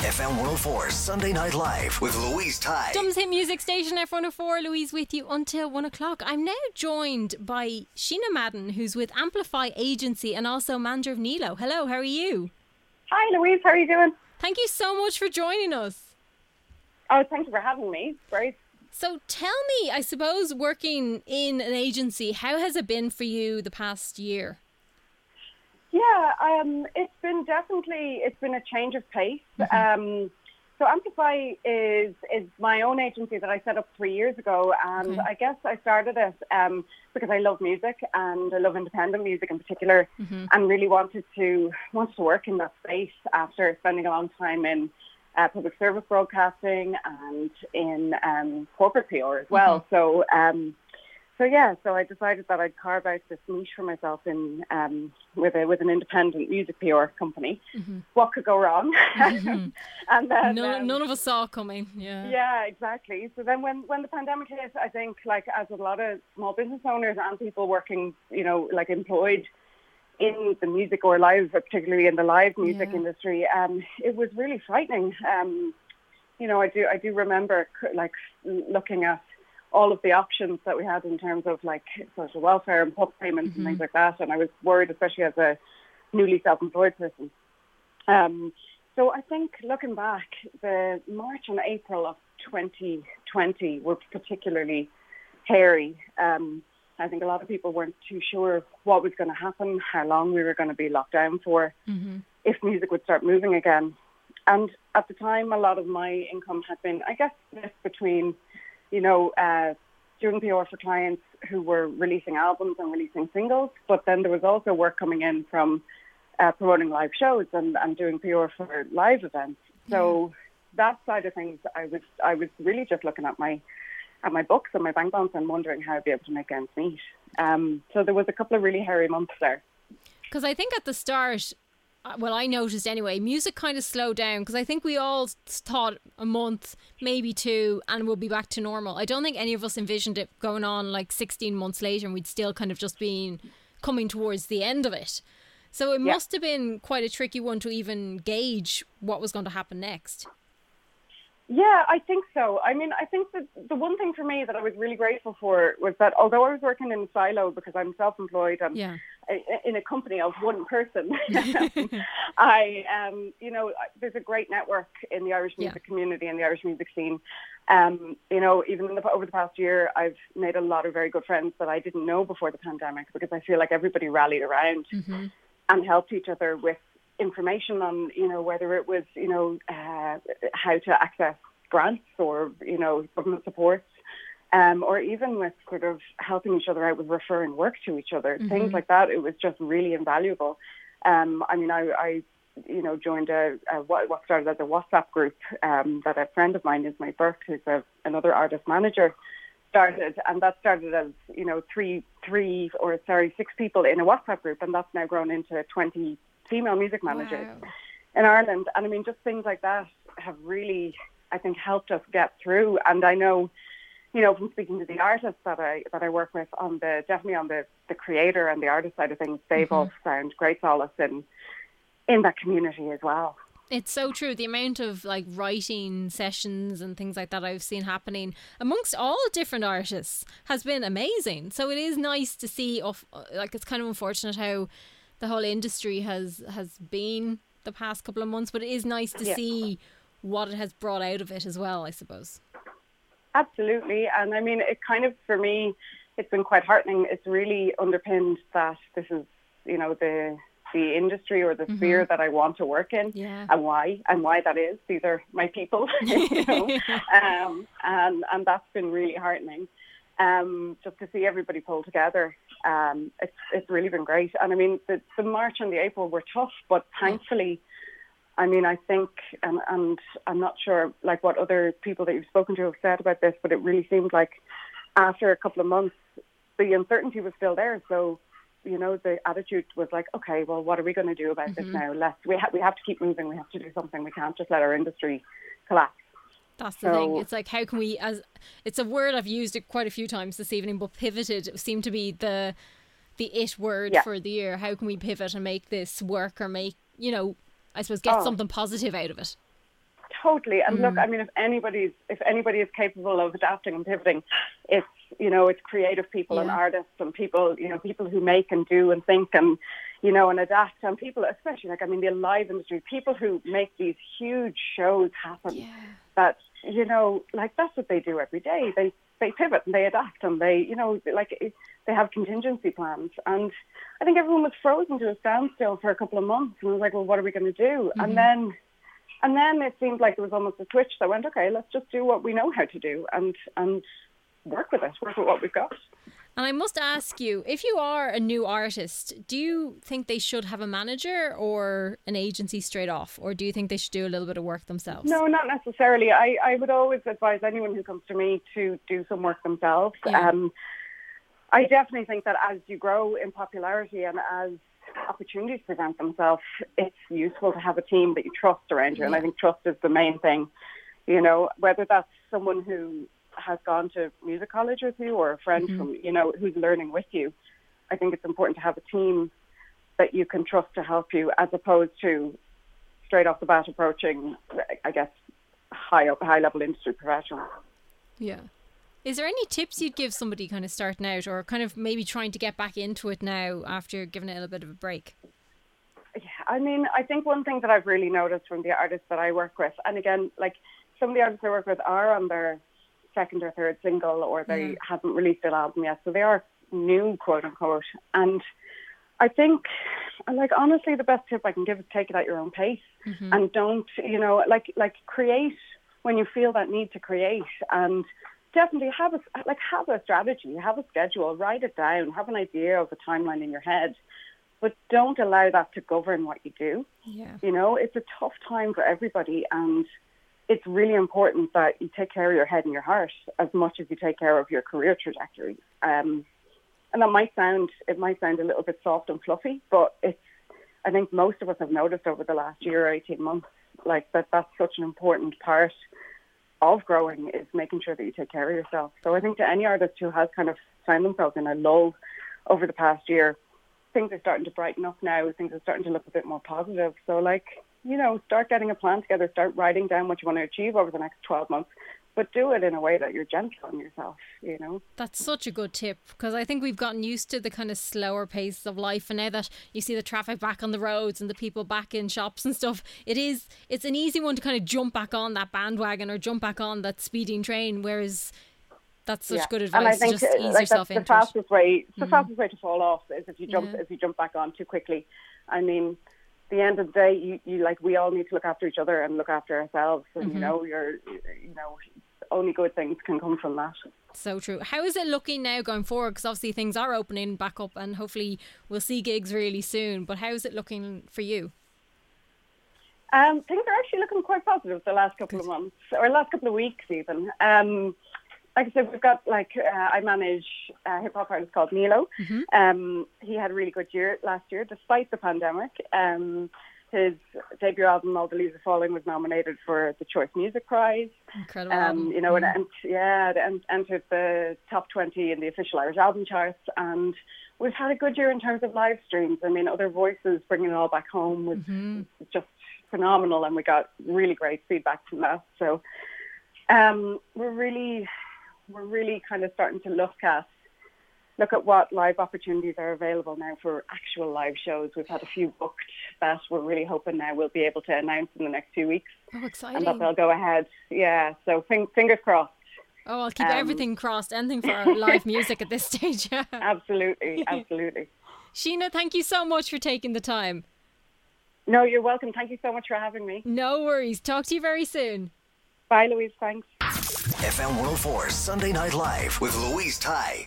FM 104 Sunday Night Live with Louise Ty. Dublin's Hit Music Station F104, Louise with you until one o'clock. I'm now joined by Sheena Madden, who's with Amplify Agency and also manager of Nealo. Hello, how are you? Hi, Louise. How are you doing? Thank you so much for joining us. Oh, thank you for having me. Great. So tell me, I suppose, working in an agency, how has it been for you the past year? Yeah, um, it's been definitely it's been a change of pace. Um, so Amplify is is my own agency that I set up three years ago, and Okay. I guess I started it um, because I love music and I love independent music in particular, and really wanted to wanted to work in that space after spending a long time in uh, public service broadcasting and in um, corporate PR as well. So. Um, so yeah, so I decided that I'd carve out this niche for myself in um, with a with an independent music PR company. What could go wrong? and then None, um, none of us saw coming. Yeah. yeah, exactly. So then when when the pandemic hit, I think like as a lot of small business owners and people working, you know, like employed in the music or live, particularly in the live music Yeah. industry, um, it was really frightening. Um, you know, I do I do remember like looking at all of the options that we had in terms of like social welfare and pub payments and things like that, and I was worried, especially as a newly self-employed person. Um, so I think looking back, the March and April of 2020 were particularly hairy. Um, I think a lot of people weren't too sure what was going to happen, how long we were going to be locked down for, if music would start moving again. And at the time, a lot of my income had been, I guess, split between, you know, uh, doing PR for clients who were releasing albums and releasing singles, but then there was also work coming in from uh, promoting live shows and, and doing PR for live events. So that side of things, I was I was really just looking at my at my books and my bank balance and wondering how I'd be able to make ends meet. Um, so there was a couple of really hairy months there. Because I think at the start, well, I noticed anyway, music kind of slowed down because I think we all thought a month, maybe two, and we'll be back to normal. I don't think any of us envisioned it going on like 16 months later and we'd still kind of just been coming towards the end of it. So it Yeah. must have been quite a tricky one to even gauge what was going to happen next. Yeah, I think so. I mean, I think that the one thing for me that I was really grateful for was that although I was working in a silo because I'm self-employed and Yeah. in a company of one person, I, um, you know, there's a great network in the Irish Yeah. music community and the Irish music scene. Um, you know, even in the, over the past year, I've made a lot of very good friends that I didn't know before the pandemic because I feel like everybody rallied around and helped each other with information on, you know, whether it was, you know, uh, how to access grants or, you know, government supports, um, or even with sort of helping each other out with referring work to each other, things like that. It was just really invaluable. Um, I mean, I, I, you know, joined a, a what what started as a WhatsApp group um, that a friend of mine, is my Burke, who's a, another artist manager, started, and that started as you know three three or sorry six people in a WhatsApp group, and that's now grown into twenty female music managers Wow. in Ireland. And I mean, just things like that have really, I think, helped us get through. And I know, you know, from speaking to the artists that I that I work with on the definitely on the the creator and the artist side of things, they've mm-hmm. all found great solace in in that community as well. It's so true. The amount of like writing sessions and things like that I've seen happening amongst all different artists has been amazing. So it is nice to see. Of like, it's kind of unfortunate how the whole industry has has been the past couple of months, but it is nice to Yeah. see what it has brought out of it as well. I suppose. Absolutely. And I mean, it kind of, for me, it's been quite heartening. It's really underpinned that this is, you know, the the industry or the sphere that I want to work in Yeah. and why and why that is. These are my people, you know, um, and and that's been really heartening. Um, just to see everybody pull together Um, it's it's really been great, and I mean the the March and the April were tough, but thankfully. I mean, I think, and, and I'm not sure, like what other people that you've spoken to have said about this, but it really seemed like after a couple of months, the uncertainty was still there. So, you know, the attitude was like, okay, well, what are we going to do about mm-hmm. this now? Let's we have we have to keep moving. We have to do something. We can't just let our industry collapse. That's the so, thing. It's like how can we as it's a word I've used it quite a few times this evening, but pivoted seemed to be the the it word yeah. for the year. How can we pivot and make this work or make you know I suppose get oh. something positive out of it. Totally. And mm. look, I mean, if anybody's if anybody is capable of adapting and pivoting, it's you know it's creative people yeah. and artists and people you know people who make and do and think and you know and adapt and people especially like I mean the live industry people who make these huge shows happen yeah. that you know like that's what they do every day they they pivot and they adapt and they you know like they have contingency plans and I think everyone was frozen to a standstill for a couple of months and was like, well, what are we going to do? Mm-hmm. And then, and then it seemed like there was almost a switch that went, okay, let's just do what we know how to do and and work with it, work with what we've got. And I must ask you, if you are a new artist, do you think they should have a manager or an agency straight off? Or do you think they should do a little bit of work themselves? No, not necessarily. I, I would always advise anyone who comes to me to do some work themselves. Yeah. Um, I definitely think that as you grow in popularity and as opportunities present themselves, it's useful to have a team that you trust around you. And I think trust is the main thing. You know, whether that's someone who has gone to music college with you or a friend mm-hmm. from, you know, who's learning with you. I think it's important to have a team that you can trust to help you as opposed to straight off the bat approaching, I guess, high up, high level industry professionals. Yeah. Is there any tips you'd give somebody kind of starting out or kind of maybe trying to get back into it now after giving it a little bit of a break? Yeah, I mean, I think one thing that I've really noticed from the artists that I work with, and again, like some of the artists I work with are on their second or third single or they mm. haven't released an album yet, so they are new, quote unquote. And I think, like honestly, the best tip I can give is take it at your own pace mm-hmm. and don't, you know, like like create when you feel that need to create and definitely have a like have a strategy, have a schedule, write it down, have an idea of a timeline in your head, but don't allow that to govern what you do. Yeah. You know, it's a tough time for everybody, and it's really important that you take care of your head and your heart as much as you take care of your career trajectory. Um, and that might sound it might sound a little bit soft and fluffy, but it's I think most of us have noticed over the last year or eighteen months like that that's such an important part of growing is making sure that you take care of yourself. So I think to any artist who has kind of found themselves in a lull over the past year, things are starting to brighten up now. Things are starting to look a bit more positive. So like, you know, start getting a plan together, start writing down what you want to achieve over the next 12 months but do it in a way that you're gentle on yourself, you know. That's such a good tip because I think we've gotten used to the kind of slower pace of life and now that you see the traffic back on the roads and the people back in shops and stuff, it is it's an easy one to kind of jump back on that bandwagon or jump back on that speeding train whereas that's such yeah. good advice. And I think just ease like yourself the fastest it. way. The mm. fastest way to fall off is if you jump yeah. if you jump back on too quickly. I mean, the end of the day, you, you like we all need to look after each other and look after ourselves. And mm-hmm. you know, you're you know, only good things can come from that. So true. How is it looking now going forward? Because obviously things are opening back up, and hopefully we'll see gigs really soon. But how is it looking for you? Um, things are actually looking quite positive the last couple good. of months, or last couple of weeks even. Um, like I said, we've got like uh, I manage a hip hop artist called Nealo. Mm-hmm. Um, he had a really good year last year, despite the pandemic. Um, his debut album, All the Leaves Are Falling, was nominated for the Choice Music Prize. Incredible. Um, you know, mm. and, and yeah, and entered the top 20 in the official Irish album charts. And we've had a good year in terms of live streams. I mean, Other Voices, bringing it all back home was mm-hmm. just phenomenal, and we got really great feedback from that. So um, we're really, we're really kind of starting to look at look at what live opportunities are available now for actual live shows. We've had a few booked that we're really hoping now we'll be able to announce in the next few weeks. Oh, exciting! And that they'll go ahead. Yeah, so fingers crossed. Oh, I'll keep um, everything crossed. Anything for live music at this stage. absolutely, absolutely. Sheena, thank you so much for taking the time. No, you're welcome. Thank you so much for having me. No worries. Talk to you very soon. Bye, Louise. Thanks. FM 104 Sunday Night Live with Louise Ty.